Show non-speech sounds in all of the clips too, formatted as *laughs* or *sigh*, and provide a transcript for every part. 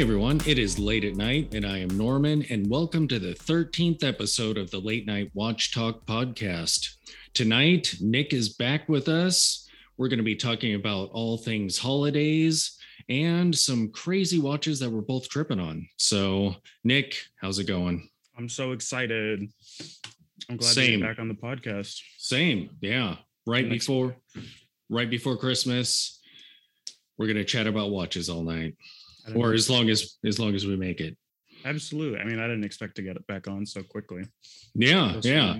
Hey everyone, it is late at night, and I am Norman, and welcome to the 13th episode of the Late Night Watch Talk podcast. Tonight, Nick is back with us. We're going to be talking about all things holidays and some crazy watches that we're both tripping on. So, Nick, how's it going? I'm so excited. I'm glad to Same. be back on the podcast. Same, yeah. Right Next- before, right before Christmas, we're going to chat about watches all night, Or as long as as long as we make it. absolutely. I mean, I didn't expect to get it back on so quickly. Yeah, yeah.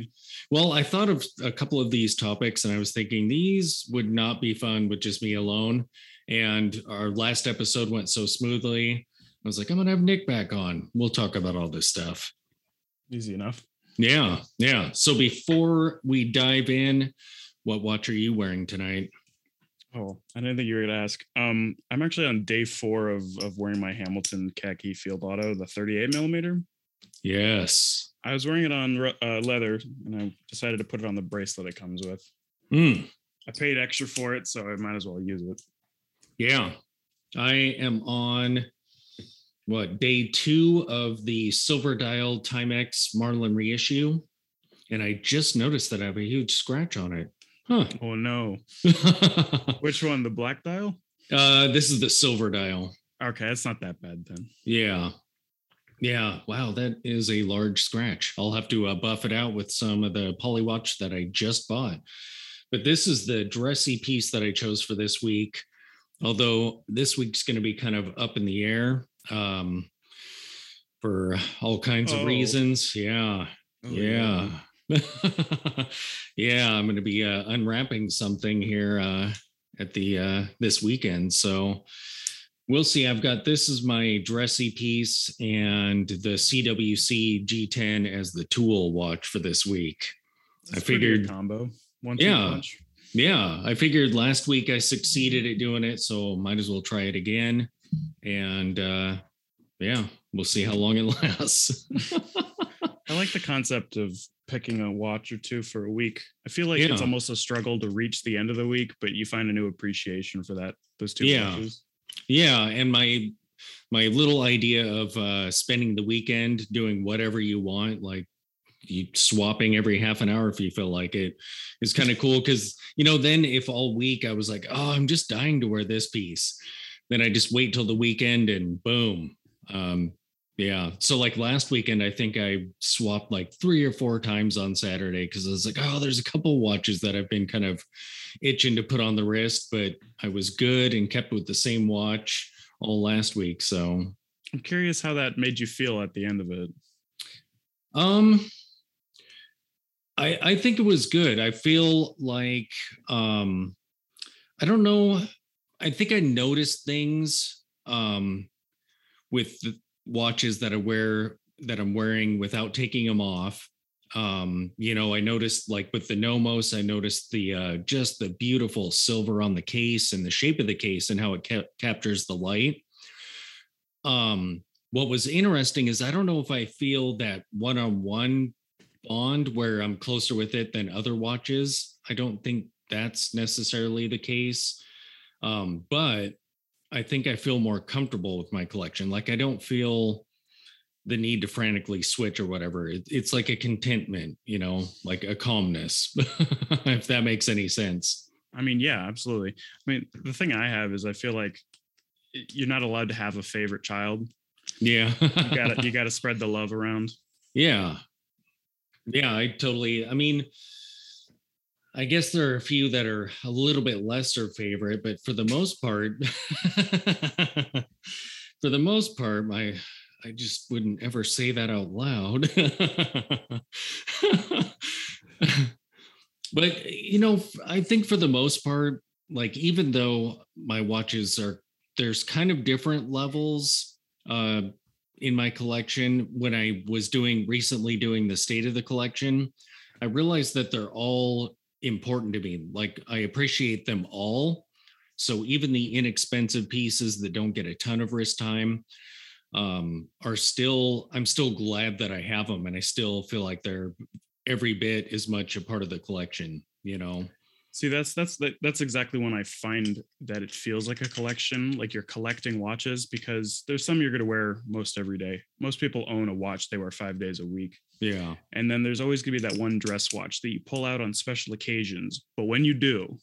Well, I thought of a couple of these topics and I was thinking these would not be fun with just me alone. And our last episode went so smoothly. I was like, I'm going to have Nick back on. We'll talk about all this stuff. Easy enough. Yeah, yeah. So before we dive in, what watch are you wearing tonight? Oh, I didn't think you were gonna ask. Um, I'm actually on day four of of wearing my Hamilton khaki field auto, the 38 millimeter. Yes. I was wearing it on uh, leather, and I decided to put it on the bracelet it comes with. Mm, I paid extra for it, so I might as well use it. yeah. I am on what day two of the silver dial Timex Marlin reissue. And I just noticed that I have a huge scratch on it. Huh. Oh no! *laughs* Which one? The black dial? uh, this is the silver dial. Okay, it's not that bad then. Yeah. Yeah. Wow. That is a large scratch. I'll have to uh, buff it out with some of the polywatch that I just bought. But this is the dressy piece that I chose for this week. Although this week's going to be kind of up in the air um, for all kinds of Oh. reasons. Yeah. Oh, yeah. yeah, *laughs* I'm going to be uh, unwrapping something here uh, at the uh, this weekend. So we'll see. I've got this is my dressy piece and the CWC G10 as the tool watch for this week. That's I figured- combo. One Yeah. punch. Yeah, I figured last week I succeeded at doing it, so might as well try it again. And uh, yeah, we'll see how long it *laughs* lasts. *laughs* I like the concept of picking a watch or two for a week. I feel like it's almost a struggle to reach the end of the week, but you find a new appreciation for that. Those two Yeah. watches. Yeah, and my my little idea of uh spending the weekend doing whatever you want, like you swapping every half an hour if you feel like it is kind of cool because you know then if all week I was like, oh, I'm just dying to wear this piece, then I just wait till the weekend and boom. Um yeah. So like last weekend, I think I swapped like three or four times on Saturday because I was like, oh, there's a couple watches that I've been kind of itching to put on the wrist, but I was good and kept with the same watch all last week. So I'm curious how that made you feel at the end of it. um I I think it was good. I feel like um I don't know. I think I noticed things um with the watches that I wear that I'm wearing without taking them off. Um, you know, I noticed like with the Nomos, I noticed the uh just the beautiful silver on the case and the shape of the case and how it ca- captures the light. Um, what was interesting is I don't know if I feel that one-on-one bond where I'm closer with it than other watches. I don't think that's necessarily the case. Um, but I think I feel more comfortable with my collection. Like I don't feel the need to frantically switch or whatever. It, it's like a contentment, you know, like a calmness, *laughs* if that makes any sense. I mean, yeah, absolutely. I mean, the thing I have is I feel like you're not allowed to have a favorite child. Yeah. You gotta you *laughs* gotta spread the love around. Yeah. Yeah, I totally. I mean, I guess there are a few that are a little bit lesser favorite, but for the most part, *laughs* for the most part, my I just wouldn't ever say that out loud. *laughs* but you know, I think for the most part, like even though my watches are there's kind of different levels uh in my collection when I was doing recently doing the state of the collection, I realized that they're all important to me. Like I appreciate them all. So even the inexpensive pieces that don't get a ton of wrist time um, are still, I'm still glad that I have them and I still feel like they're every bit as much a part of the collection, you know? See, that's that's that's exactly when I find that it feels like a collection, like you're collecting watches, because there's some you're going to wear most every day. Most people own a watch they wear five days a week, Yeah. and then there's always going to be that one dress watch that you pull out on special occasions. But when you do,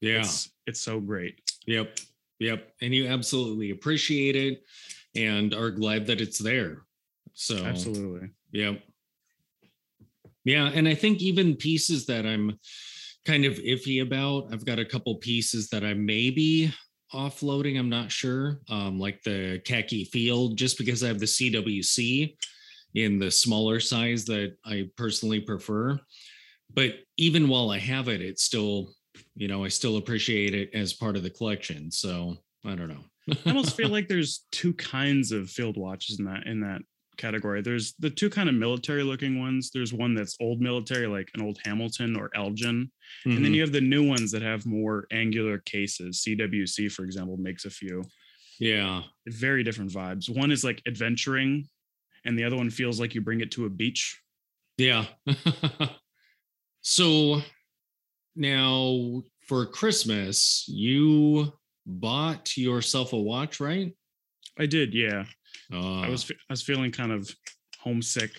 Yeah. it's it's so great. Yep. Yep. And you absolutely appreciate it and are glad that it's there. So Absolutely. Yep. Yeah, and I think even pieces that I'm kind of iffy about, I've got a couple pieces that I may be offloading. I'm not sure. Um, like the khaki field, just because I have the CWC in the smaller size that I personally prefer. But even while I have it, it's still, you know, I still appreciate it as part of the collection. So I don't know. I almost feel *laughs* like there's two kinds of field watches in that in that category. There's the two kind of military looking ones. There's one that's old military, like an old Hamilton or Elgin, and then Mhm. you have the new ones that have more angular cases. CWC, for example, makes a few. yeah. Very different vibes. One is like adventuring, and the other one feels like you bring it to a beach. Yeah. *laughs* so now for Christmas, you bought yourself a watch, right? I did, yeah. Uh, I was I was feeling kind of homesick.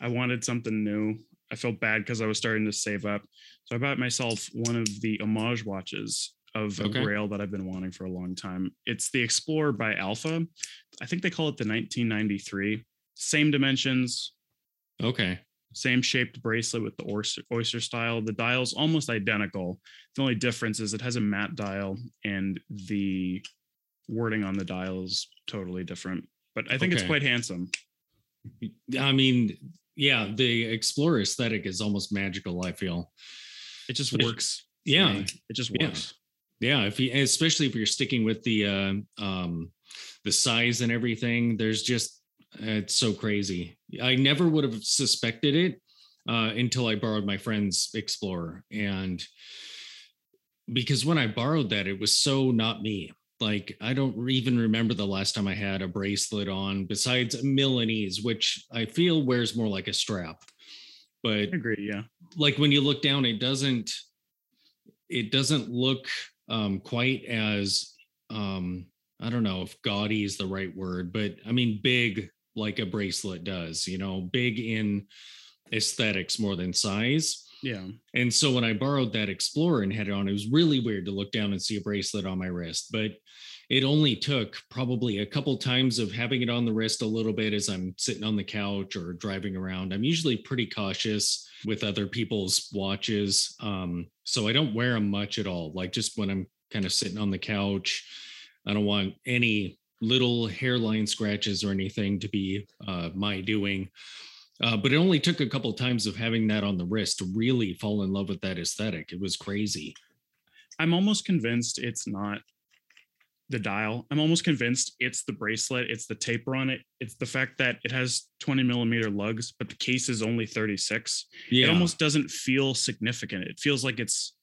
I wanted something new. I felt bad because I was starting to save up. So I bought myself one of the homage watches of a Okay. grail that I've been wanting for a long time. It's the Explorer by Alpha. I think they call it the 1993. Same dimensions, okay. same shaped bracelet with the oyster, oyster style. The dial's almost identical. The only difference is it has a matte dial and the wording on the dial is totally different. But I think it's quite handsome. I mean, yeah, the Explorer aesthetic is almost magical, I feel. It just But it- works. yeah, me. It just yeah. works. Yeah, if you especially if you're sticking with the uh um the size and everything, there's just it's so crazy. I never would have suspected it uh until I borrowed my friend's Explorer and because when I borrowed that it was so not me. Like I don't even remember the last time I had a bracelet on besides a Milanese, which I feel wears more like a strap. But I agree. Yeah. like when you look down it doesn't it doesn't look um quite as um i don't know if gaudy is the right word but i mean big like a bracelet does you know big in aesthetics more than size Yeah. and so when I borrowed that Explorer and had it on, it was really weird to look down and see a bracelet on my wrist. But it only took probably a couple times of having it on the wrist a little bit as I'm sitting on the couch or driving around. I'm usually pretty cautious with other people's watches. Um, so I don't wear them much at all. Like just when I'm kind of sitting on the couch, I don't want any little hairline scratches or anything to be uh, my doing. Uh, but it only took a couple times of having that on the wrist to really fall in love with that aesthetic. It was crazy. I'm almost convinced it's not the dial. I'm almost convinced it's the bracelet. It's the taper on it. It's the fact that it has 20 millimeter lugs, but the case is only 36. Yeah, It almost doesn't feel significant. It feels like it's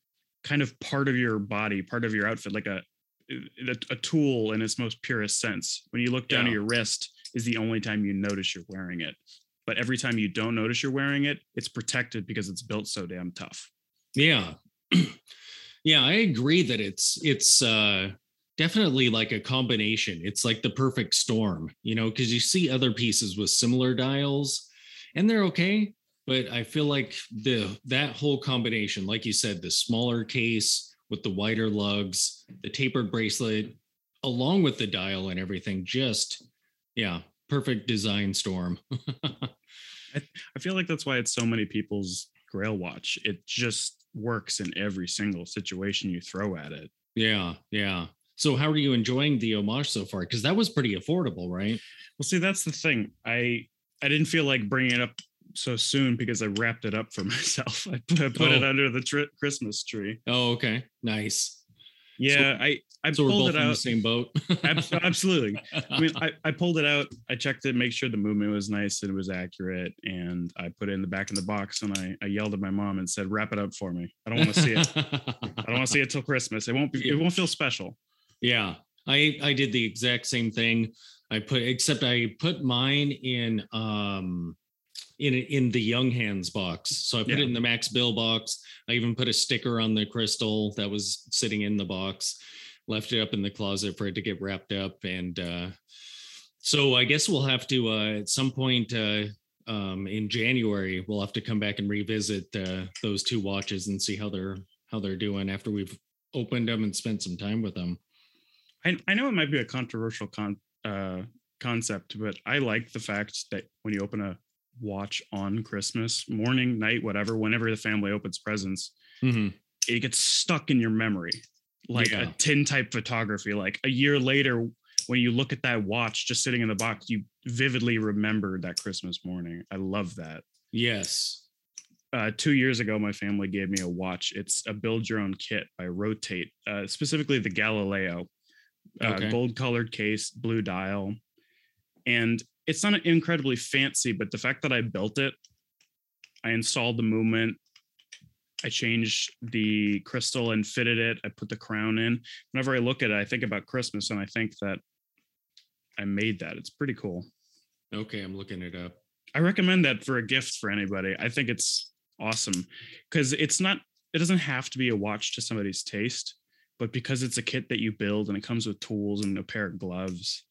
kind of part of your body, part of your outfit, like a a, a tool in its most purest sense. When you look down at your wrist, is the only time you notice you're wearing it. But every time you don't notice you're wearing it, it's protected because it's built so damn tough. yeah, *clears throat* yeah. I agree that it's it's uh, definitely like a combination. It's like the perfect storm, you know, because you see other pieces with similar dials, and they're okay. But I feel like the that whole combination, like you said, the smaller case with the wider lugs, the tapered bracelet, along with the dial and everything, just yeah, perfect design storm. *laughs* I feel like that's why it's so many people's grail watch. It just works in every single situation you throw at it. Yeah, yeah. So how are you enjoying the homage so far? Because that was pretty affordable, right? Well, see, that's the thing. I I didn't feel like bringing it up so soon because I wrapped it up for *laughs* myself. I put, I put it Oh. under the tr- Christmas tree. Oh, okay, nice. Yeah, I I So pulled it in the out. same boat. *laughs* Absolutely. I mean, I, I pulled it out. I checked it, make sure the movement was nice and it was accurate, and I put it in the back of the box. And I, I yelled at my mom and said, "Wrap it up for me. I don't want to see it. I don't want to see it till Christmas. It won't be. It won't feel special." Yeah, I I did the exact same thing. I put except I put mine in um in in the Junghans box. So I put Yeah. it in the Max Bill box. I even put a sticker on the crystal that was sitting in the box. Left it up in the closet for it to get wrapped up, and uh, so I guess we'll have to uh, at some point uh, um, in January we'll have to come back and revisit uh, those two watches and see how they're how they're doing after we've opened them and spent some time with them. I, I know it might be a controversial con, uh, concept, but I like the fact that when you open a watch on Christmas morning, night, whatever, whenever the family opens presents, it gets stuck in your memory like Yeah. a tin type photography. Like a year later, when you look at that watch just sitting in the box, you vividly remember that Christmas morning. I love that. Yes. Uh, two years ago, my family gave me a watch. It's a build your own kit by Rotate, uh, specifically the Galileo, uh, Okay. gold colored case, blue dial. And it's not incredibly fancy, but the fact that I built it, I installed the movement, I changed the crystal and fitted it, I put the crown in. Whenever I look at it, I think about Christmas and I think that I made that. It's pretty cool. Okay, I'm looking it up. I recommend that for a gift for anybody. I think it's awesome because it's not, it doesn't have to be a watch to somebody's taste, but because it's a kit that you build and it comes with tools and a pair of gloves,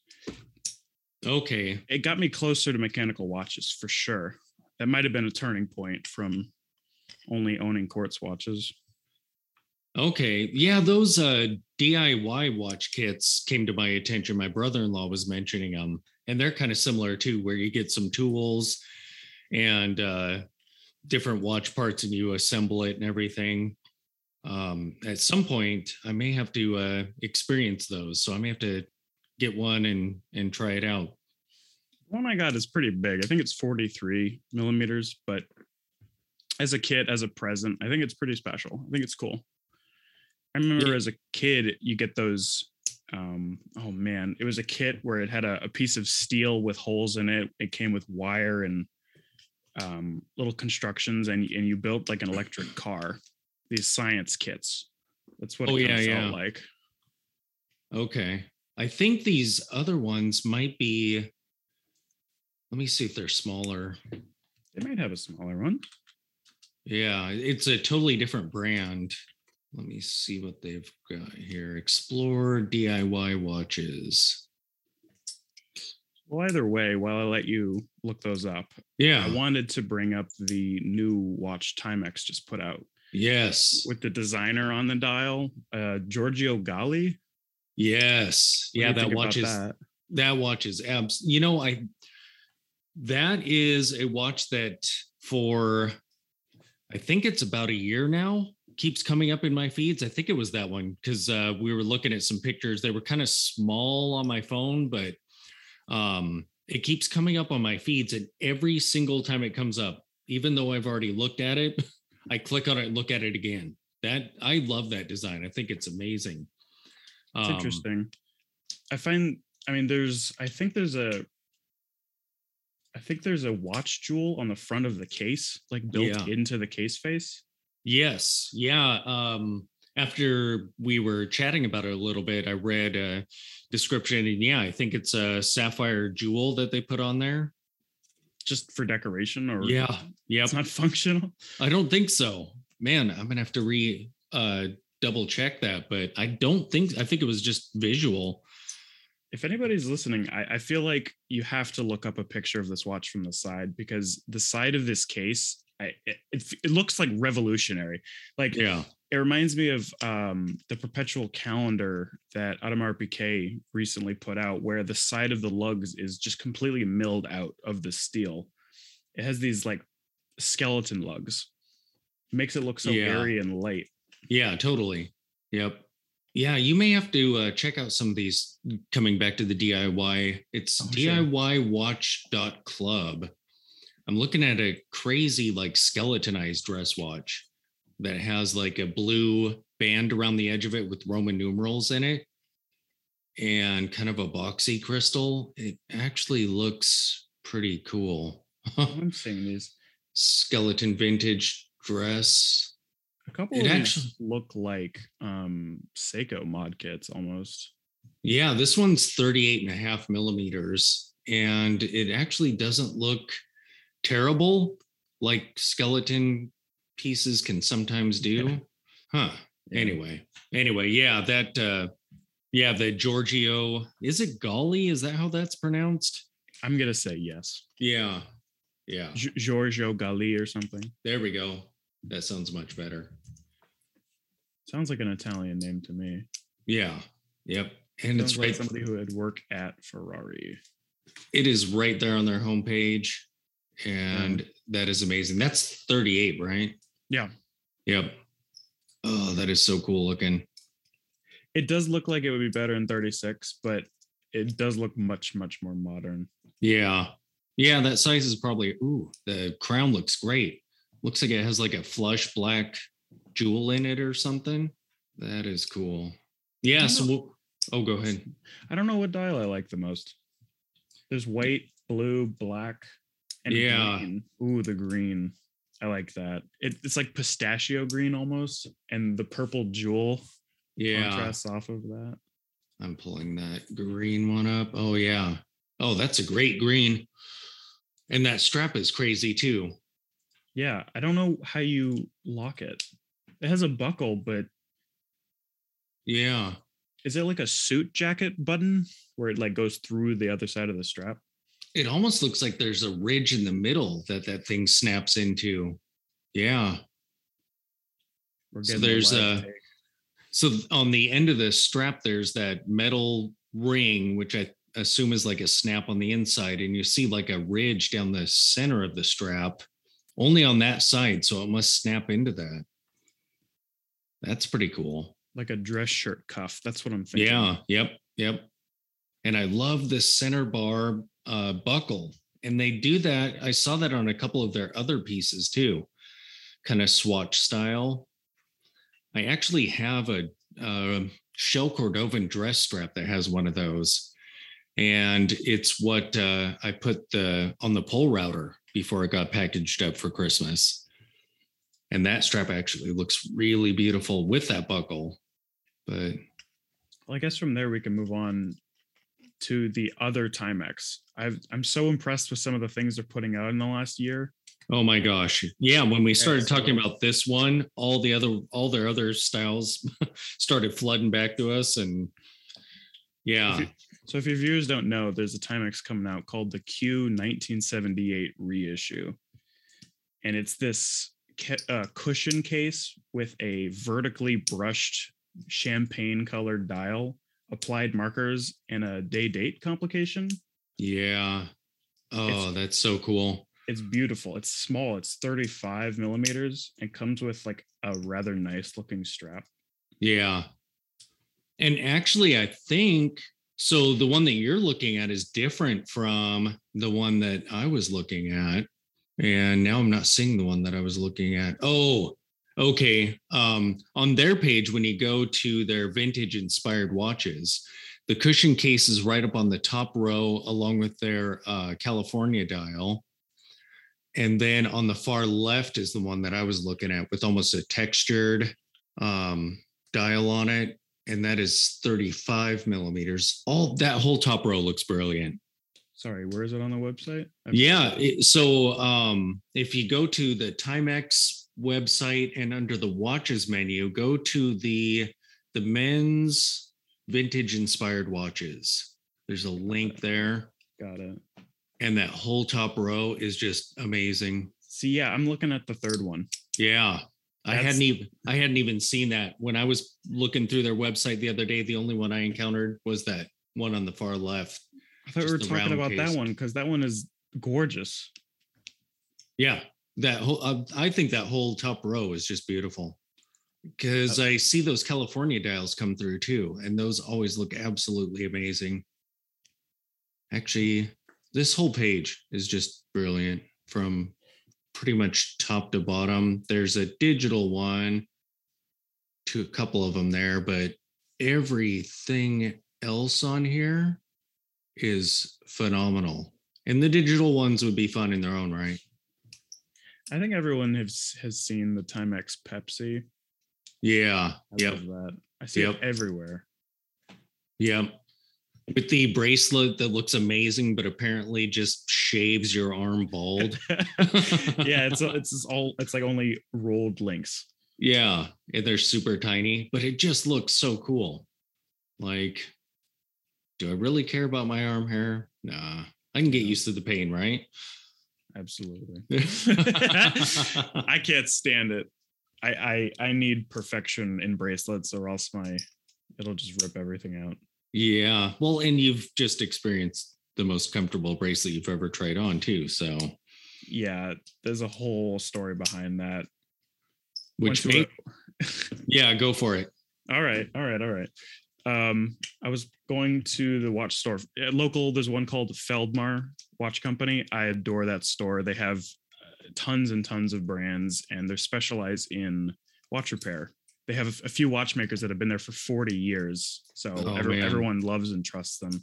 Okay. it got me closer to mechanical watches for sure. That might have been a turning point from only owning quartz watches. Okay. Yeah, those uh DIY watch kits came to my attention. My brother-in-law was mentioning them, and they're kind of similar too, where you get some tools and uh different watch parts and you assemble it and everything. Um at some point I may have to uh experience those. So I may have to get one and and try it out. One I got is pretty big. I think it's 43 millimeters, but as a kit, as a present, I think it's pretty special. I think it's cool. I remember Yeah. as a kid, you get those. Um, oh man, it was a kit where it had a, a piece of steel with holes in it. It came with wire and um, little constructions, and and you built like an electric car. These science kits. That's what it Oh, kinda yeah, felt yeah. like. Okay. I think these other ones might be let me see if they're smaller. They might have a smaller one. Yeah, it's a totally different brand. Let me see what they've got here. Explore DIY watches. Well, either way, while I let you look those up, Yeah. I wanted to bring up the new watch Timex just put out yes. with the designer on the dial, uh, Giorgio Galli. Yes. What Yeah, that watch is that? that watch is abs. You know, I that is a watch that for I think it's about a year now keeps coming up in my feeds. I think it was that one because uh, we were looking at some pictures. They were kind of small on my phone, but um, it keeps coming up on my feeds, and every single time it comes up, even though I've already looked at it, *laughs* I click on it look at it again. That I love that design. I think it's amazing. It's Um, interesting. I find, I mean, there's, I think there's a, I think there's a watch jewel on the front of the case, like built Yeah. into the case face. Yes. Yeah. Um, after we were chatting about it a little bit, I read a description, and yeah, I think it's a sapphire jewel that they put on there. Just for decoration, or Yeah. yeah, it's not *laughs* functional. I don't think so. Man, I'm gonna have to re uh double check that, but I don't think I think it was just visual. if anybody's listening, I, I feel like you have to look up a picture of this watch from the side because the side of this case, I, it, it, it looks like revolutionary. Like Yeah. it reminds me of um, the perpetual calendar that Audemars Piguet recently put out, where the side of the lugs is just completely milled out of the steel. It has these like skeleton lugs, makes it look so Yeah. airy and light. Yeah, totally. Yep. Yeah, you may have to uh, check out some of these coming back to the DIY. It's Oh. DIYwatch.club. I'm looking at a crazy, like skeletonized dress watch that has like a blue band around the edge of it with Roman numerals in it and kind of a boxy crystal. It actually looks pretty cool. *laughs* I'm seeing these. Skeleton vintage dress. A couple It of actu- these look like um Seiko mod kits almost. Yeah, this one's 38 and a half millimeters, and it actually doesn't look terrible like skeleton pieces can sometimes do. Huh. Anyway, anyway, yeah, that uh yeah, the Giorgio is it Golly? Is that how that's pronounced? I'm gonna say yes. Yeah. Yeah. Gi- Giorgio Galli or something. There we go. That sounds much better. Sounds like an Italian name to me. Yeah. Yep. And it's Sounds like right somebody who had work at Ferrari. it is right there on their homepage. And that is amazing. That's 38, right? Yeah. Yep. Oh, that is so cool looking. It does look like it would be better in 36, but it does look much, much more modern. Yeah. Yeah, that size is probably ooh, the crown looks great. Looks like it has like a flush black jewel in it or something. That is cool. Yeah, so we'll, oh go ahead. I don't know what dial I like the most. There's white, blue, black, and Yeah. green. Ooh, the green. I like that. It, it's like pistachio green almost, and the purple jewel Yeah. contrasts off of that. I'm pulling that green one up. Oh yeah. Oh, that's a great green. And that strap is crazy too. Yeah, I don't know how you lock it. It has a buckle, but Yeah. is it like a suit jacket button where it like goes through the other side of the strap? It almost looks like there's a ridge in the middle that that thing snaps into. Yeah. We're So there's a- uh, take. So on the end of the strap, there's that metal ring, which I assume is like a snap on the inside, and you see like a ridge down the center of the strap, only on that side. So it must snap into that. That's pretty cool. like a dress shirt cuff. That's what I'm thinking. Yeah. Yep. Yep. And I love the center bar uh, buckle. And they do that. I saw that on a couple of their other pieces too, kind of swatch style. I actually have a, uh shell Cordovan dress strap that has one of those. And it's what uh, I put the on the pole router before it got packaged up for Christmas. And that strap actually looks really beautiful with that buckle. But Well, I guess from there we can move on to the other Timex. I've, I'm so impressed with some of the things they're putting out in the last year. Oh my gosh. Yeah, when we started talking about this one, all the other all their other styles *laughs* started flooding back to us and yeah. If you- So if your viewers don't know, there's a Timex coming out called the Q 1978 reissue. And it's this ca- uh, cushion case with a vertically brushed champagne colored dial, applied markers, and a day date complication. Yeah. Oh, It's- that's so cool. It's beautiful. It's small. It's 35 millimeters and comes with like a rather nice looking strap. Yeah. And actually I think so the one that you're looking at is different from the one that I was looking at. And now I'm not seeing the one that I was looking at. Oh, okay. Um, on their page, when you go to their vintage inspired watches, the cushion case is right up on the top row, along with their uh, California dial. And then on the far left is the one that I was looking at with almost a textured um, dial on it. And that is 35 millimeters. All that whole top row looks brilliant. Sorry, where is it on the website? I Yeah. it- so um, if you go to the Timex website and under the watches menu, go to the the men's vintage inspired watches. There's a link there, Got it. and that whole top row is just amazing. See, yeah, I'm looking at the third one. Yeah. I hadn't even I hadn't even seen that when I was looking through their website the other day. The only one I encountered was that one on the far left. I thought we were talking about case. that one because that one is gorgeous. Yeah, that whole uh, I think that whole top row is just beautiful because I see those California dials come through too, and those always look absolutely amazing. Actually, this whole page is just brilliant from pretty much top to bottom. There's a digital one to a couple of them there, but everything else on here is phenomenal. And the digital ones would be fun in their own right. I think everyone has has seen the Timex Pepsi. Yeah. I Yep. love that. I see Yep. it everywhere. Yep. With the bracelet that looks amazing, but apparently just shaves your arm bald. *laughs* yeah, it's it's all it's like only rolled links. Yeah, and they're super tiny, but it just looks so cool. Like, do I really care about my arm hair? Nah, I can get used to the pain, right? Absolutely. *laughs* *laughs* I can't stand it. I, I I need perfection in bracelets, or else my it'll just rip everything out. Yeah. Well, and you've just experienced the most comfortable bracelet you've ever tried on too. So yeah, there's a whole story behind that. Which may, *laughs* yeah, go for it. All right, all right, all right. Um, I was going to the watch store local. There's one called Feldmar Watch Company. I adore that store. They have uh, tons and tons of brands, and they're specialized in watch repair they have a, few watchmakers that have been there for 40 years. So oh, every, everyone loves and trusts them.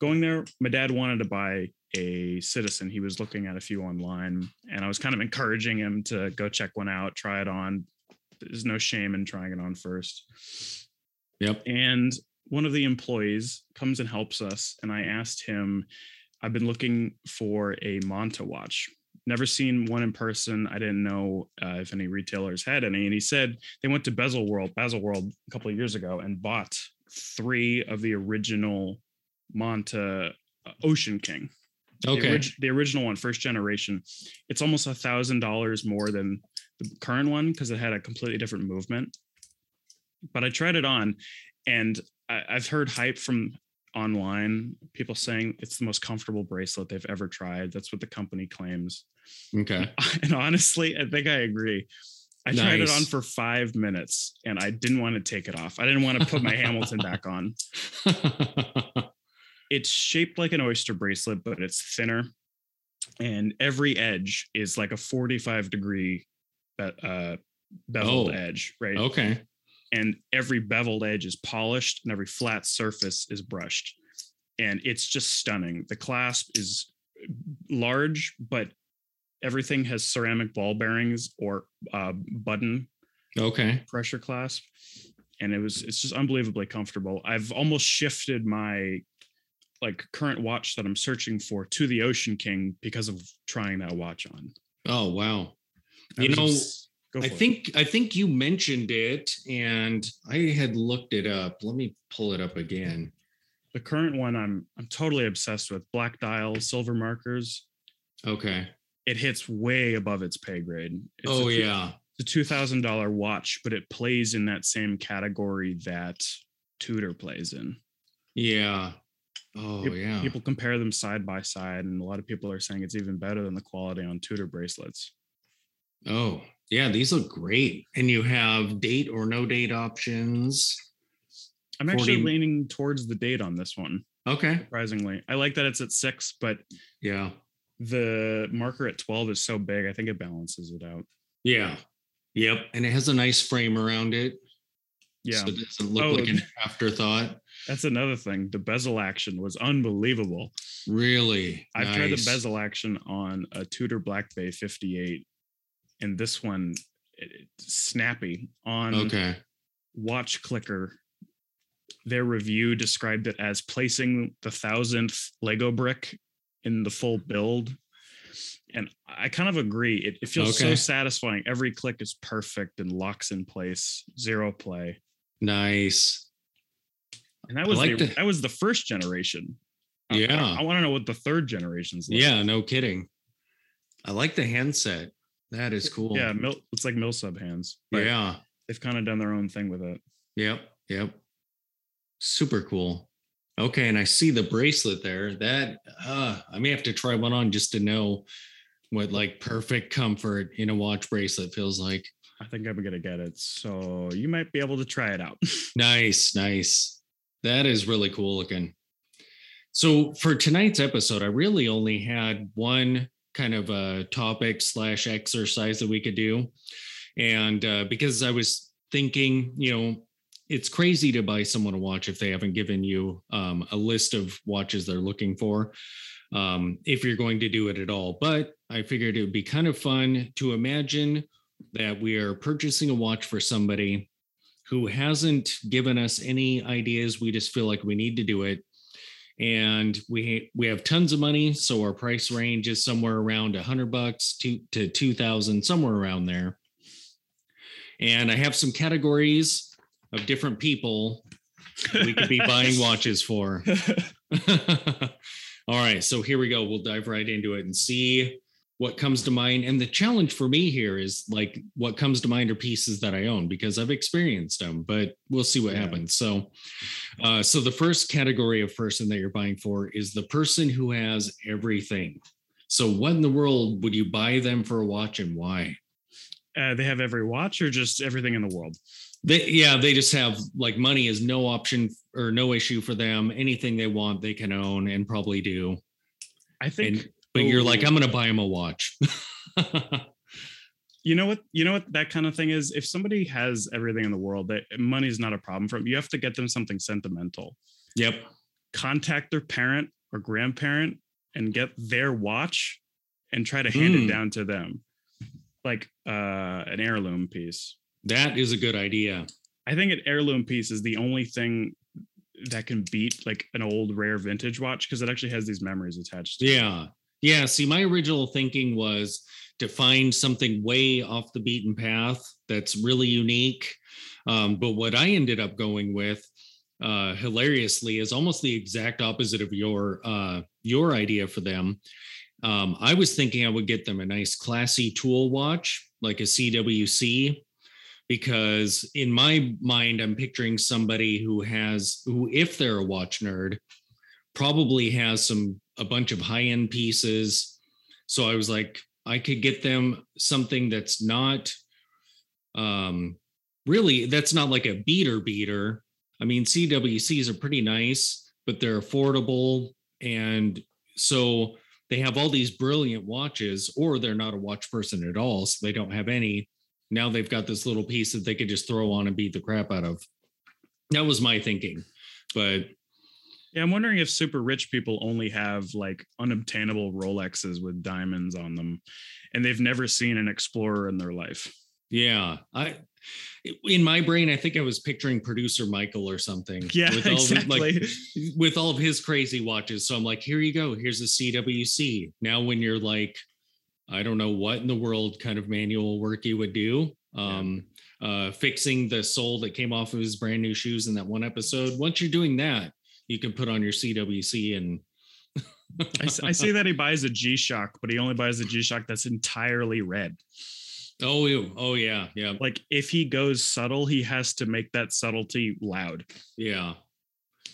Going there, my dad wanted to buy a citizen. He was looking at a few online, and I was kind of encouraging him to go check one out, try it on. There's no shame in trying it on first. Yep. And one of the employees comes and helps us, and I asked him, I've been looking for a Monta watch never seen one in person. I didn't know uh, if any retailers had any. And he said they went to Baselworld, Bezel World a couple of years ago and bought three of the original Monta uh, Ocean King. Okay. The, orig- the, original one, first generation. It's almost a thousand dollars more than the current one because it had a completely different movement. But I tried it on and I- I've heard hype from online people saying it's the most comfortable bracelet they've ever tried that's what the company claims Okay. *laughs* And honestly, I think I agree. I nice. tried it on for five minutes and I didn't want to take it off. I didn't want to put my Hamilton back on. *laughs* it's shaped like an oyster bracelet, but it's thinner. And every edge is like a 45 degree uh, beveled oh, edge, right? Okay. And every beveled edge is polished and every flat surface is brushed. And it's just stunning. The clasp is large, but everything has ceramic ball bearings or uh, button okay. pressure clasp. And it was it's just unbelievably comfortable. I've almost shifted my like current watch that i'm searching for to the ocean king because of trying that watch on. Oh wow. You know i think it. i think you mentioned it and i had looked it up let me pull it up again the current one i'm i'm totally obsessed with black dial silver markers okay it hits way above its pay grade. It's oh a, yeah, it's a two thousand dollar watch, but it plays in that same category that Tudor plays in. Yeah. Oh people, yeah. People compare them side by side, and a lot of people are saying it's even better than the quality on Tudor bracelets. Oh yeah, these look great, and you have date or no date options. I'm actually 40... leaning towards the date on this one. Okay. Surprisingly, I like that it's at six, but yeah, the marker at 12 is so big, I think it balances it out. Yeah. Yep. And it has a nice frame around it. Yeah. So it doesn't look oh, like an *laughs* afterthought. That's another thing. The bezel action was unbelievable. Really? I've nice. tried the bezel action on a Tudor Black Bay 58, and this one snappy on okay. Watchclicker. Their review described it as placing the thousandth Lego brick in the full build. And I kind of agree. It, it feels okay. so satisfying. Every click is perfect and locks in place, zero play. Nice. And that was like the, the, that was the first generation. Yeah. I, I, I want to know what the third generation's like. Yeah, no kidding. I like the handset. That is cool. Yeah, mil, it's like mill sub hands. Yeah. They've kind of done their own thing with it. Yep. Yep. Super cool. Okay, and I see the bracelet there. That uh, I may have to try one on just to know what like perfect comfort in a watch bracelet feels like. I think I'm gonna get it. So you might be able to try it out. *laughs* nice, nice. That is really cool looking. So for tonight's episode, I really only had one kind of a topic slash exercise that we could do. And uh, because I was thinking, you know, it's crazy to buy someone a watch if they haven't given you um, a list of watches they're looking for um, if you're going to do it at all. But i figured it would be kind of fun to imagine that we are purchasing a watch for somebody who hasn't given us any ideas. We just feel like we need to do it and we we have tons of money, so our price range is somewhere around a hundred bucks to to two thousand, somewhere around there. And I have some categories of different people we could be buying *laughs* watches for. *laughs* *laughs* All right, so here we go. We'll dive right into it and see what comes to mind. And the challenge for me here is like what comes to mind are pieces that I own because I've experienced them, but we'll see what yeah. happens. So, uh, so the first category of person that you're buying for is the person who has everything. So, what in the world would you buy them for a watch and why? Uh, they have every watch or just everything in the world? They, yeah, they just have like money is no option or no issue for them. Anything they want, they can own and probably do. I think, and, but oh, you're like, I'm going to buy him a watch. *laughs* you know what? You know what that kind of thing is. If somebody has everything in the world, that money is not a problem for them. You have to get them something sentimental. Yep. Contact their parent or grandparent and get their watch and try to hand mm. it down to them, like uh, an heirloom piece. That is a good idea. I think an heirloom piece is the only thing that can beat like an old rare vintage watch because it actually has these memories attached to yeah. It. Yeah. See, my original thinking was to find something way off the beaten path that's really unique. Um, but what I ended up going with, uh, hilariously, is almost the exact opposite of your uh, your idea for them. Um, I was thinking I would get them a nice classy tool watch, like a CWC, because in my mind i'm picturing somebody who has who if they're a watch nerd probably has some a bunch of high end pieces so i was like i could get them something that's not um really that's not like a beater beater i mean cwcs are pretty nice but they're affordable and so they have all these brilliant watches or they're not a watch person at all so they don't have any now they've got this little piece that they could just throw on and beat the crap out of. That was my thinking. But yeah, I'm wondering if super rich people only have like unobtainable Rolexes with diamonds on them and they've never seen an Explorer in their life. Yeah. I in my brain, I think I was picturing producer Michael or something. Yeah, with all exactly. Of, like, with all of his crazy watches. So I'm like, here you go. Here's a CWC. Now, when you're like I don't know what in the world kind of manual work you would do. Um, yeah. uh, fixing the sole that came off of his brand new shoes in that one episode. Once you're doing that, you can put on your CWC and. I, I see that he buys a G Shock, but he only buys a G Shock that's entirely red. Oh, oh yeah, yeah. Like if he goes subtle, he has to make that subtlety loud. Yeah.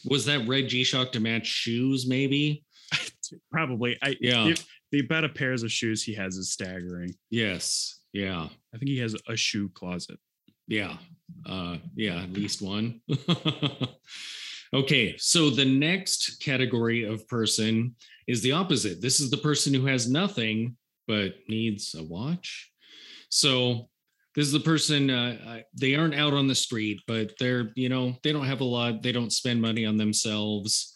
Was that red G Shock to match shoes? Maybe. *laughs* Probably. I yeah. If, the amount of pairs of shoes he has is staggering. Yes. Yeah. I think he has a shoe closet. Yeah. Uh, yeah, at least one. *laughs* okay. So the next category of person is the opposite. This is the person who has nothing but needs a watch. So this is the person uh, they aren't out on the street, but they're you know they don't have a lot. They don't spend money on themselves.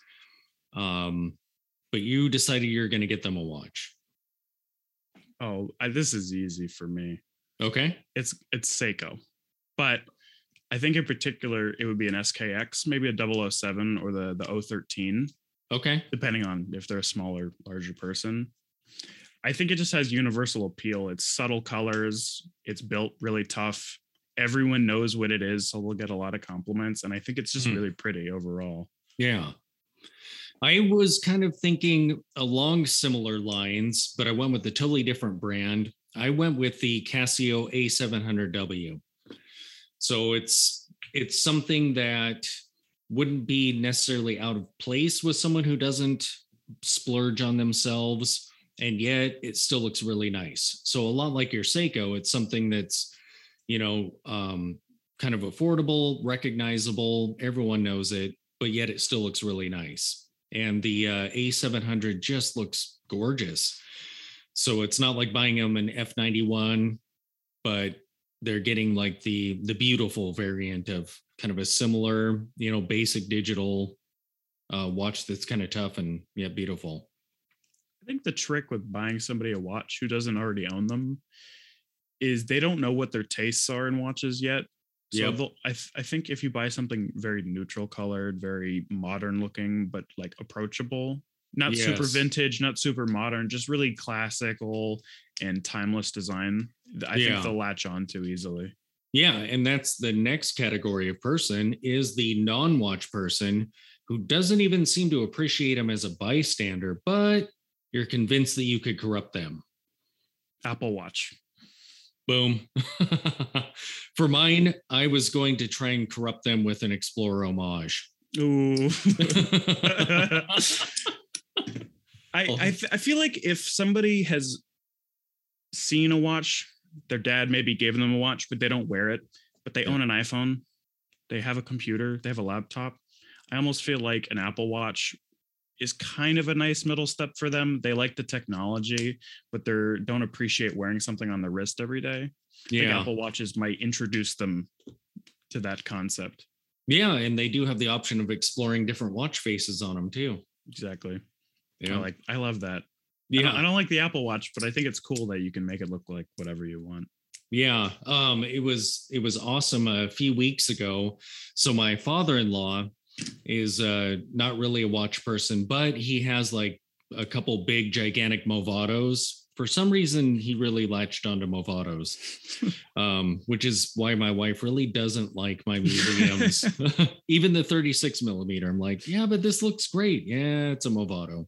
Um, but you decided you're going to get them a watch. Oh, I, this is easy for me. Okay. It's it's Seiko. But I think in particular it would be an SKX, maybe a 007 or the the 013. Okay. Depending on if they're a smaller, larger person. I think it just has universal appeal. It's subtle colors, it's built really tough. Everyone knows what it is, so we'll get a lot of compliments. And I think it's just mm. really pretty overall. Yeah. I was kind of thinking along similar lines, but I went with a totally different brand. I went with the Casio A700W. So it's it's something that wouldn't be necessarily out of place with someone who doesn't splurge on themselves and yet it still looks really nice. So a lot like your Seiko, it's something that's you know um, kind of affordable, recognizable, everyone knows it, but yet it still looks really nice and the uh, A700 just looks gorgeous. So it's not like buying them an F91, but they're getting like the the beautiful variant of kind of a similar, you know, basic digital uh, watch that's kind of tough and yeah, beautiful. I think the trick with buying somebody a watch who doesn't already own them is they don't know what their tastes are in watches yet. So Yep. I, th- I think if you buy something very neutral colored, very modern looking, but like approachable, not super vintage, not super modern, just really classical and timeless design, I Yeah. think they'll latch on to easily. Yeah, and that's the next category of person is the non-watch person who doesn't even seem to appreciate him as a bystander, but you're convinced that you could corrupt them. Apple Watch. Boom. *laughs* For mine, I was going to try and corrupt them with an Explorer homage. Ooh. *laughs* I. I, f- I feel like if somebody has seen a watch, their dad maybe gave them a watch, but they don't wear it, but they Yeah. own an iPhone, they have a computer, they have a laptop. I almost feel like an Apple Watch is kind of a nice middle step for them. They like the technology, but they don't appreciate wearing something on the wrist every day. Yeah. Apple Watches might introduce them to that concept. Yeah, and they do have the option of exploring different watch faces on them too. Exactly. Yeah. I like I love that. I don't, yeah. I don't like the Apple Watch, but I think it's cool that you can make it look like whatever you want. Yeah, um, it was it was awesome a few weeks ago. So my father-in-law is uh, not really a watch person, but he has like a couple big gigantic Movados. For some reason, he really latched onto Movados, *laughs* um, which is why my wife really doesn't like my museums, *laughs* *laughs* even the 36 millimeter. I'm like, yeah, but this looks great. Yeah, it's a Movado,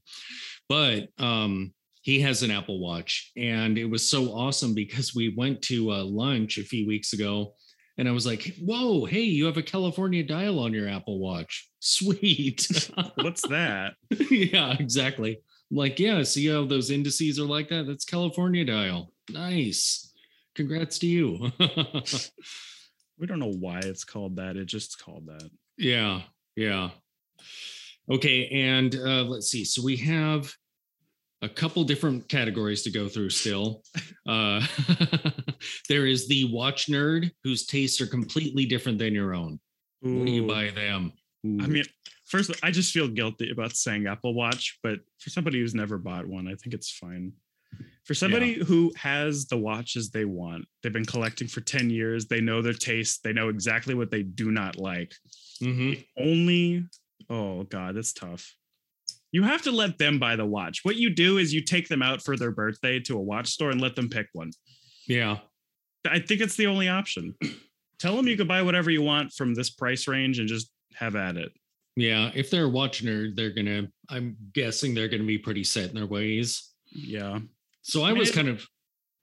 but um, he has an Apple Watch, and it was so awesome because we went to uh, lunch a few weeks ago, and I was like, "Whoa, hey, you have a California dial on your Apple Watch? *laughs* Sweet." *laughs* What's that? yeah, exactly. Like, yeah, see how those indices are like that? That's California dial. Nice. Congrats to you. *laughs* We don't know why it's called that. It just called that. Yeah, yeah. Okay, and uh, let's see. So we have a couple different categories to go through still. Uh, *laughs* there is the watch nerd whose tastes are completely different than your own. What do you buy them? I mean, first, I just feel guilty about saying Apple Watch, but for somebody who's never bought one, I think it's fine. For somebody who has the watches they want, they've been collecting for 10 years, they know their taste, they know exactly what they do not like. Mhm. Only, oh God, that's tough. You have to let them buy the watch. What you do is you take them out for their birthday to a watch store and let them pick one. yeah, I think it's the only option. *clears throat* Tell them you can buy whatever you want from this price range and just have at it. yeah. If they're a watch nerd, they're gonna. I'm guessing they're gonna be pretty set in their ways. Yeah. So I was kind of.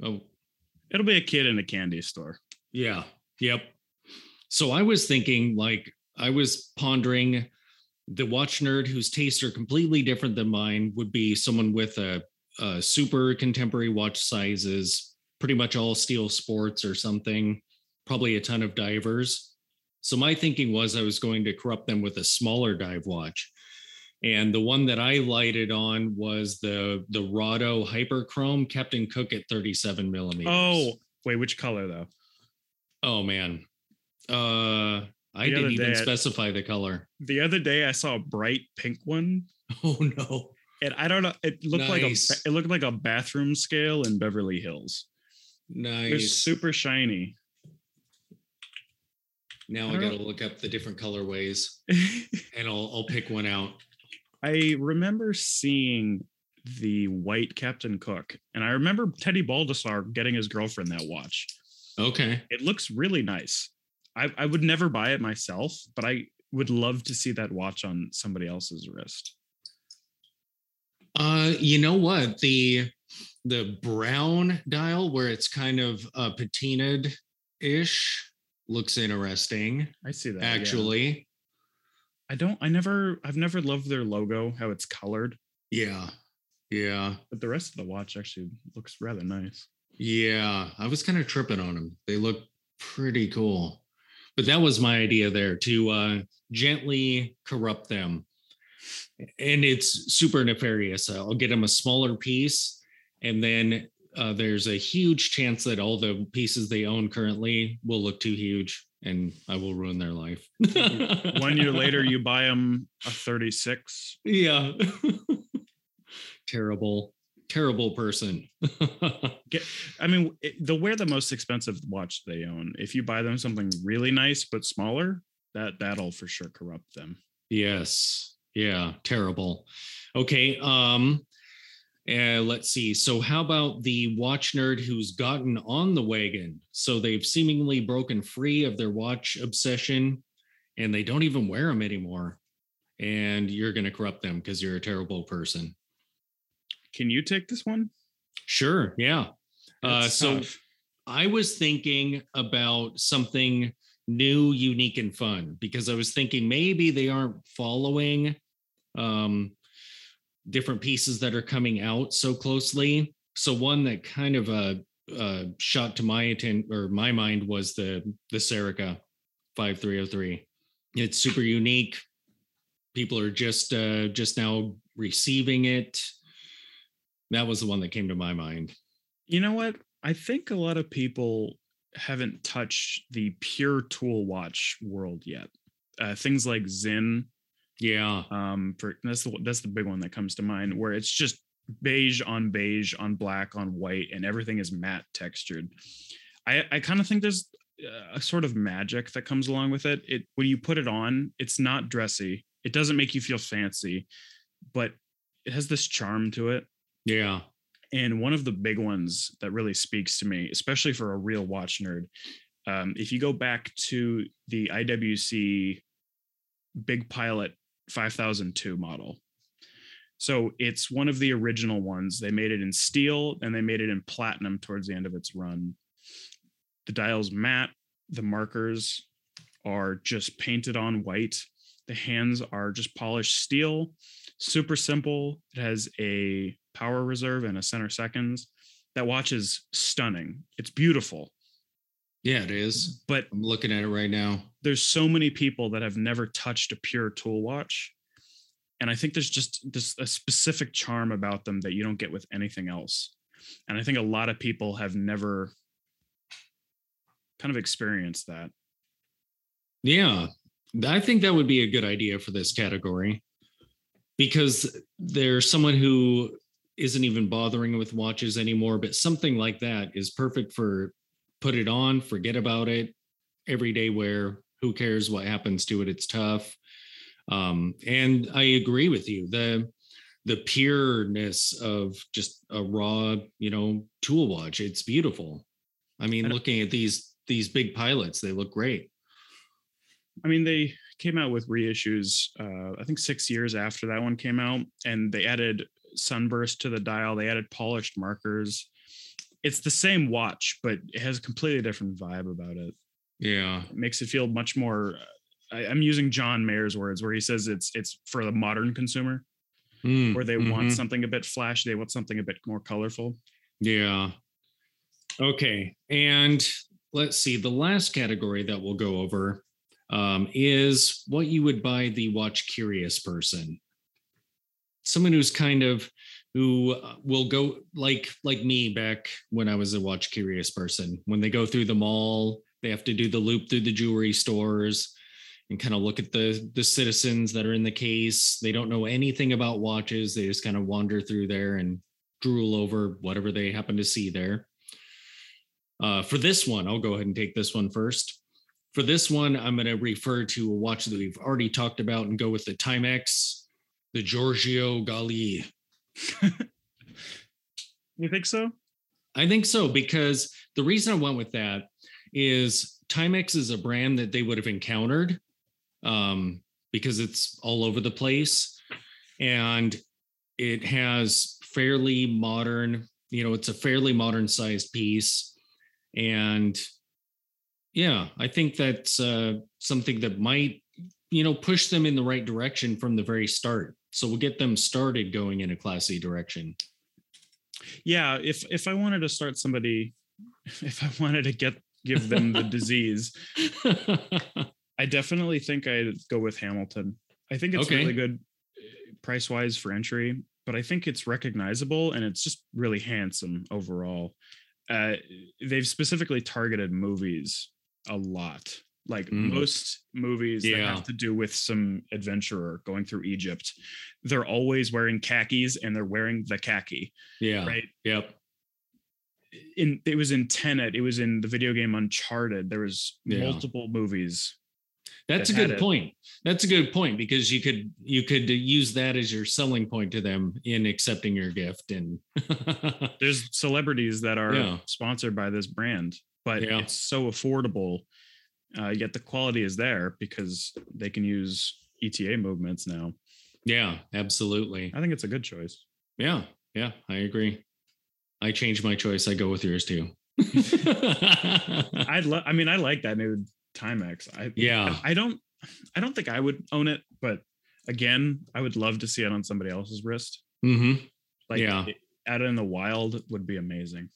Oh, It'll be a kid in a candy store. Yeah. Yep. So I was thinking, like, I was pondering the watch nerd whose tastes are completely different than mine would be someone with a, a super contemporary watch sizes, pretty much all steel sports or something, probably a ton of divers. So my thinking was I was going to corrupt them with a smaller dive watch. And the one that I lighted on was the the Rado Hyperchrome Captain Cook at 37 millimeters. Oh, wait, which color though? Oh man. Uh I The didn't even I- specify the color. The other day I saw a bright pink one, *laughs* Oh no. and I don't know. It looked like a it looked like a bathroom scale in Beverly Hills. Nice. super shiny. now I I gotta look up the different colorways *laughs* and I'll I'll pick one out. I remember seeing the white Captain Cook, and I remember Teddy Baldassarre getting his girlfriend that watch. Okay. It looks really nice. I, I would never buy it myself, but I would love to see that watch on somebody else's wrist. Uh you know what? The the brown dial where it's kind of uh patinaed ish looks interesting I see that. yeah. actually. I don't. I never. I've never loved their logo, how it's colored, Yeah. Yeah. but the rest of the watch actually looks rather nice. Yeah, I was kind of tripping on them. They look pretty cool. But that was my idea there to uh, gently corrupt them. And it's super nefarious. I'll get them a smaller piece, and then uh, there's a huge chance that all the pieces they own currently will look too huge, and I will ruin their life. *laughs* One year later, you buy them a 36. yeah. *laughs* Terrible. Terrible person. *laughs* I mean, they'll wear the most expensive watch they own. If you buy them something really nice but smaller, that that'll for sure corrupt them. yes. Yeah, terrible. Okay, um uh, let's see. So how about the watch nerd who's gotten on the wagon? So they've seemingly broken free of their watch obsession and they don't even wear them anymore. And you're going to corrupt them because you're a terrible person. Can you take this one? Sure. Yeah. Uh, so tough. I was thinking about something new, unique, and fun because I was thinking maybe they aren't following um, different pieces that are coming out so closely. So one that kind of uh, uh, shot to my attention or my mind was the the Serica 5303. It's super unique. People are just uh, just now receiving it. That was the one that came to my mind. You know what? I think a lot of people haven't touched the pure tool watch world yet. Uh, things like Sinn, Yeah. um, for that's the that's the big one that comes to mind, where it's just beige on beige on black on white, and everything is matte textured. I I kind of think there's uh, a sort of magic that comes along with it. It when you put it on, it's not dressy. It doesn't make you feel fancy, but it has this charm to it. Yeah. And one of the big ones that really speaks to me, especially for a real watch nerd, um, if you go back to the IWC Big Pilot 5002 model. So it's one of the original ones. They made it in steel and they made it in platinum towards the end of its run. The dial's matte, the markers are just painted on white. The hands are just polished steel, super simple. It has a power reserve and a center seconds. That watch is stunning. It's beautiful, Yeah, it is. but I'm looking at it right now. there's so many people that have never touched a pure tool watch. And I think there's just this a specific charm about them that you don't get with anything else. And I think a lot of people have never kind of experienced that. Yeah. I think that would be a good idea for this category because there's someone who isn't even bothering with watches anymore, but something like that is perfect for put it on, forget about it, everyday wear. Who cares what happens to it? It's tough. Um, and I agree with you. The the pureness of just a raw, you know, tool watch. It's beautiful. I mean, looking at these these big pilots, they look great. I mean, they came out with reissues, uh, I think six years after that one came out, and they added sunburst to the dial. They added polished markers. It's the same watch, but it has a completely different vibe about it. Yeah. It makes it feel much more. I, I'm using John Mayer's words, where he says it's it's for the modern consumer, Mm, where they want mhm. something a bit flashy, they want something a bit more colorful. Yeah. Okay. And let's see. The last category that we'll go over um, is what you would buy the watch curious person. Someone who's kind of who uh, will go like like me back when I was a watch curious person. When they go through the mall, they have to do the loop through the jewelry stores and kind of look at the the citizens that are in the case. They don't know anything about watches. They just kind of wander through there and drool over whatever they happen to see there. Uh, for this one, I'll go ahead and take this one first. For this one, I'm going to refer to a watch that we've already talked about and go with the Timex, the Giorgio Galli. You think so? I think so because the reason I went with that is Timex is a brand that they would have encountered um, because it's all over the place and it has fairly modern, you know, it's a fairly modern sized piece. And yeah, I think that's uh, something that might, you know, push them in the right direction from the very start. So we'll get them started going in a class classy direction. Yeah. If if I wanted to start somebody, *laughs* if I wanted to get give them the *laughs* disease, I definitely think I'd go with Hamilton. I think it's Okay. really good price wise for entry, but I think it's recognizable and it's just really handsome overall. Uh, they've specifically targeted movies a lot. Like Mm. most movies that have to do with some adventurer going through Egypt, they're always wearing khakis and they're wearing the khaki, Yeah. right? Yep. In it was in Tenet, it was in the video game Uncharted. There was Yeah. multiple movies. That's a that had good it. point. That's a good point because you could you could use that as your selling point to them in accepting your gift and *laughs* There's celebrities that are Yeah. sponsored by this brand, but Yeah. it's so affordable. Uh, yet the quality is there because they can use ETA movements now. yeah, absolutely. I think it's a good choice. Yeah, yeah, I agree. I change my choice. I go with yours too. *laughs* *laughs* I'd love. I mean, I like that new Timex. I yeah, I don't. I don't think I would own it, but again, I would love to see it on somebody else's wrist. hmm Like, Yeah. out in the wild would be amazing.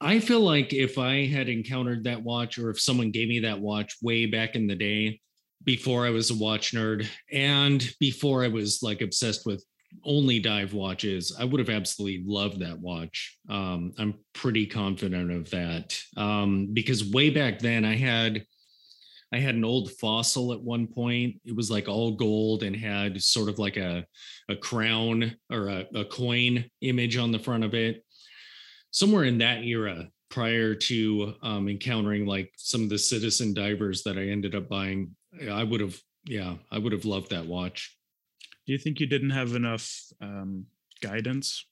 I feel like if I had encountered that watch or if someone gave me that watch way back in the day before I was a watch nerd and before I was like obsessed with only dive watches, I would have absolutely loved that watch. Um, I'm pretty confident of that um, because way back then I had I had an old fossil at one point. It was like all gold and had sort of like a a crown or a, a coin image on the front of it somewhere in that era prior to um, encountering like some of the citizen divers that I ended up buying, I would have, yeah, I would have loved that watch. Do you think you didn't have enough um, guidance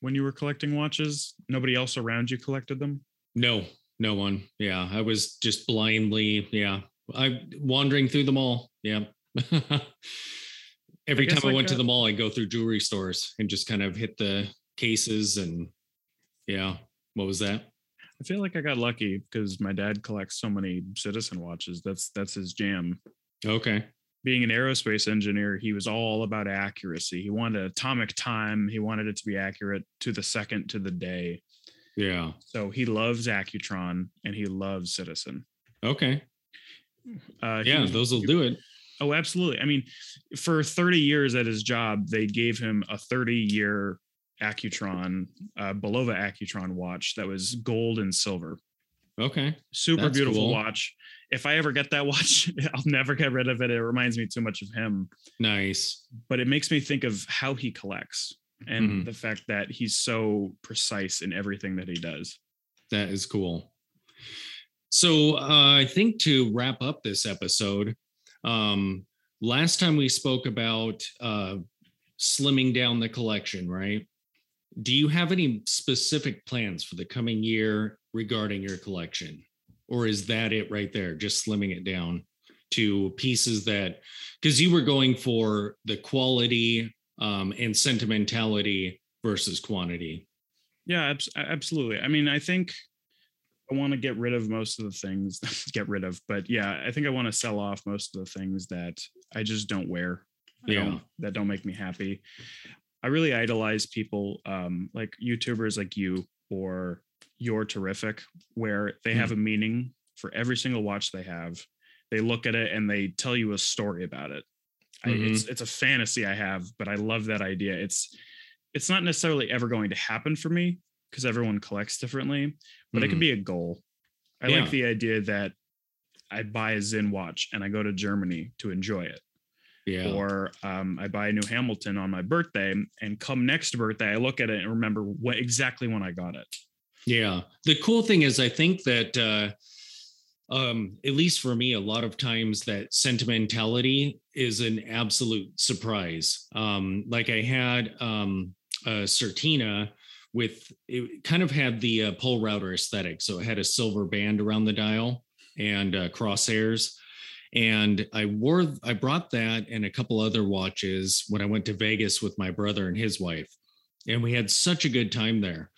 when you were collecting watches? Nobody else around you collected them. No, no one. Yeah, I was just blindly, yeah, I wandering through the mall. Yeah. *laughs* Every guess time I like went to the mall, I go through jewelry stores and just kind of hit the cases and yeah. What was that? I feel like I got lucky because my dad collects so many citizen watches. That's that's his jam. Okay. Being an aerospace engineer, he was all about accuracy. He wanted atomic time. He wanted it to be accurate to the second to the day. Yeah. So he loves Accutron and he loves Citizen. Okay. Uh, Yeah, was- those will do it. Oh, absolutely. I mean, for 30 years at his job, they gave him a 30 year Accutron, uh, Bulova Accutron watch that was gold and silver. Okay. Super That's beautiful cool. watch. If I ever get that *laughs* watch, I'll never get rid of it. It reminds me too much of him, Nice. but it makes me think of how he collects and Mhm. the fact that he's so precise in everything that he does. That is cool. So uh, I think to wrap up this episode, um, last time we spoke about uh, slimming down the collection, right? Do you have any specific plans for the coming year regarding your collection? Or is that it right there? Just slimming it down to pieces that, because you were going for the quality um, and sentimentality versus quantity. Yeah, abs- absolutely. I mean, I think I want to get rid of most of the things, *laughs* get rid of, but yeah, I think I want to sell off most of the things that I just don't wear. Yeah. don't- that don't make me happy. I really idolize people um, like YouTubers like you or You're Terrific, where they have mm. a meaning for every single watch they have. They look at it and they tell you a story about it. I, it's mm-hmm. it's a fantasy I have, but I love that idea. It's it's not necessarily ever going to happen for me because everyone collects differently, but it could mm-hmm. be a goal. I Yeah. like the idea that I buy a Sinn watch and I go to Germany to enjoy it Yeah. or um, I buy a new Hamilton on my birthday, and come next birthday, I look at it and remember what exactly when I got it. Yeah. The cool thing is, I think that, uh, um, at least for me, a lot of times that sentimentality is an absolute surprise. Um, like I had um, a Certina with it kind of had the uh, Polerouter aesthetic. So it had a silver band around the dial and uh, crosshairs. And I wore, I brought that and a couple other watches when I went to Vegas with my brother and his wife. And we had such a good time there.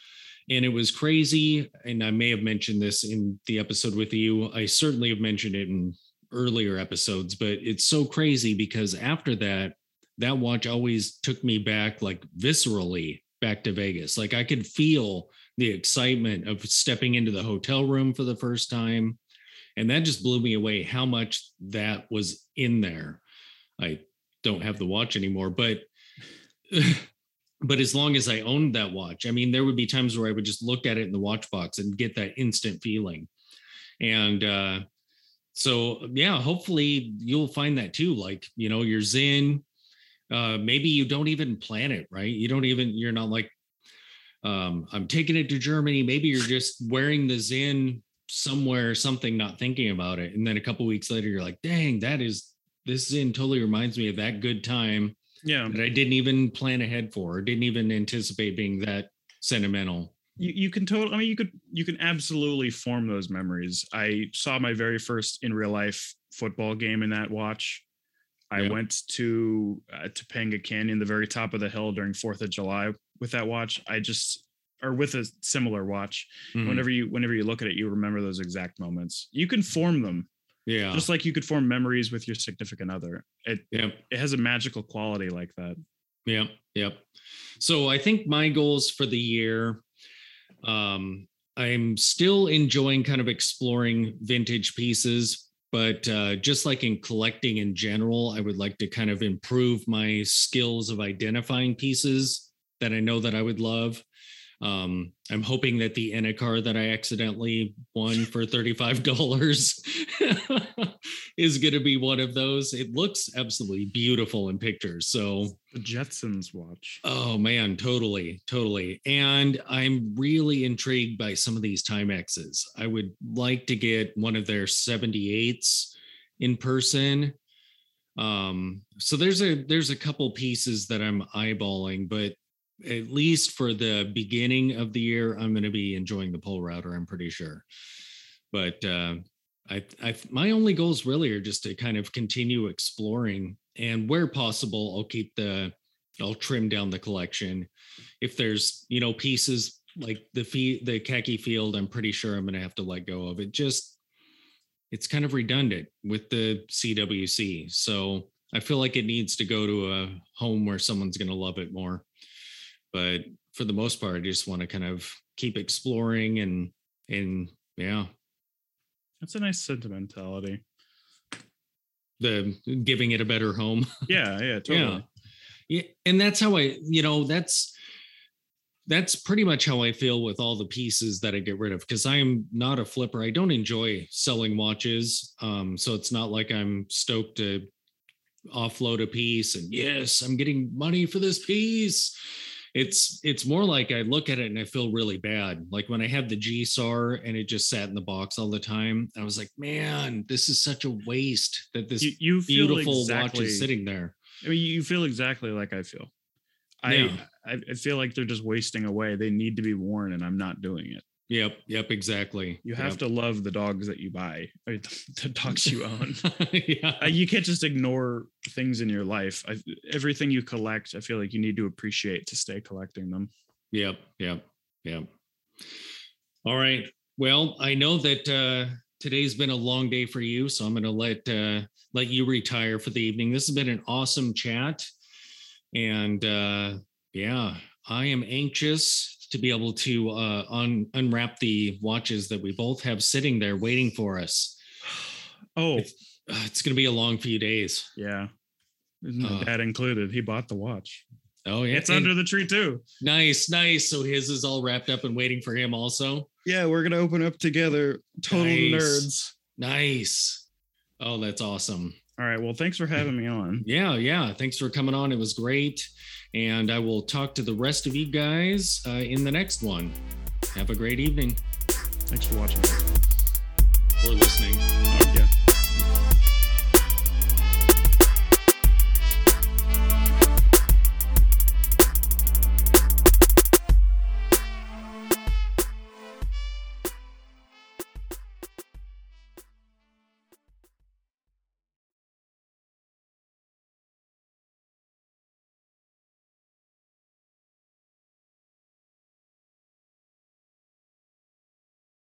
And it was crazy and i may have mentioned this in the episode with you. I certainly have mentioned it in earlier episodes but it's so crazy because after that that watch always took me back like viscerally back to vegas. Like i could feel the excitement of stepping into the hotel room for the first time and that just blew me away how much that was in there i don't have the watch anymore but *sighs* but as long as I owned that watch, I mean, there would be times where I would just look at it in the watch box and get that instant feeling. And uh, so yeah, hopefully you'll find that too. Like, you know, you're Sinn. Uh, maybe you don't even plan it, right? You don't even, you're not like, um, I'm taking it to Germany. Maybe you're just wearing the Sinn somewhere, something, not thinking about it. And then a couple weeks later, you're like, dang, that is, this in totally reminds me of that good time Yeah. that I didn't even plan ahead for, or didn't even anticipate being that sentimental. you, you can totally i mean you could you can absolutely form those memories i saw my very first in real life football game in that watch i went to uh, topanga canyon the very top of the hill during fourth of july with that watch i just or with a similar watch Mhm. whenever you whenever you look at it you remember those exact moments you can form them yeah. just like you could form memories with your significant other it Yep. it has a magical quality like that Yep. Yep. So I think my goals for the year, um, I'm still enjoying kind of exploring vintage pieces, but uh, just like in collecting in general, I would like to kind of improve my skills of identifying pieces that I know that I would love. Um, I'm hoping that the Enicar that I accidentally won for $35 *laughs* is going to be one of those. It looks absolutely beautiful in pictures. So, the jetsons watch oh man, totally, totally. And I'm really intrigued by some of these Timexes. I would like to get one of their 78s in person. Um, so there's a there's a couple pieces that I'm eyeballing, but at least for the beginning of the year, I'm going to be enjoying the Polerouter. I'm pretty sure. But uh, I, I, my only goals really are just to kind of continue exploring, and where possible, I'll keep the, I'll trim down the collection. If there's, you know, pieces like the fee, the khaki field, I'm pretty sure I'm going to have to let go of it. Just, it's kind of redundant with the CWC, so I feel like it needs to go to a home where someone's going to love it more but for the most part, I just want to kind of keep exploring and and yeah, that's a nice sentimentality the giving it a better home. *laughs* yeah yeah totally Yeah, and that's how I, you know, that's that's pretty much how I feel with all the pieces that I get rid of because I am not a flipper. I don't enjoy selling watches, um, so it's not like I'm stoked to offload a piece and yes, I'm getting money for this piece. It's it's more like I look at it and I feel really bad. Like when I had the G SAR and it just sat in the box all the time, I was like, man, this is such a waste that this you, you beautiful exactly, watch is sitting there. I mean, you feel exactly like I feel. Yeah. I I feel like they're just wasting away. They need to be worn, and I'm not doing it. Yep, yep, exactly. You have to love the dogs that you buy, or the dogs you own. *laughs* yeah. Uh, you can't just ignore things in your life. I, everything you collect, I feel like you need to appreciate to stay collecting them. Yep, yep, yep. All right. Well, I know that uh, today's been a long day for you, so I'm going to let uh, let you retire for the evening. This has been an awesome chat, and uh, yeah, I am anxious to be able to uh, un- unwrap the watches that we both have sitting there waiting for us. Oh, Uh, it's going to be a long few days. yeah. My Uh, dad included. He bought the watch. Oh yeah, It's and- under the tree too. nice, nice. So his is all wrapped up and waiting for him also. Yeah, we're gonna open up together. Total Nice. nerds. Nice. Oh, that's awesome. All right. Well, thanks for having me on. *laughs* Yeah, yeah. Thanks for coming on. It was great. And I will talk to the rest of you guys uh, in the next one. Have a great evening Thanks for watching. or listening.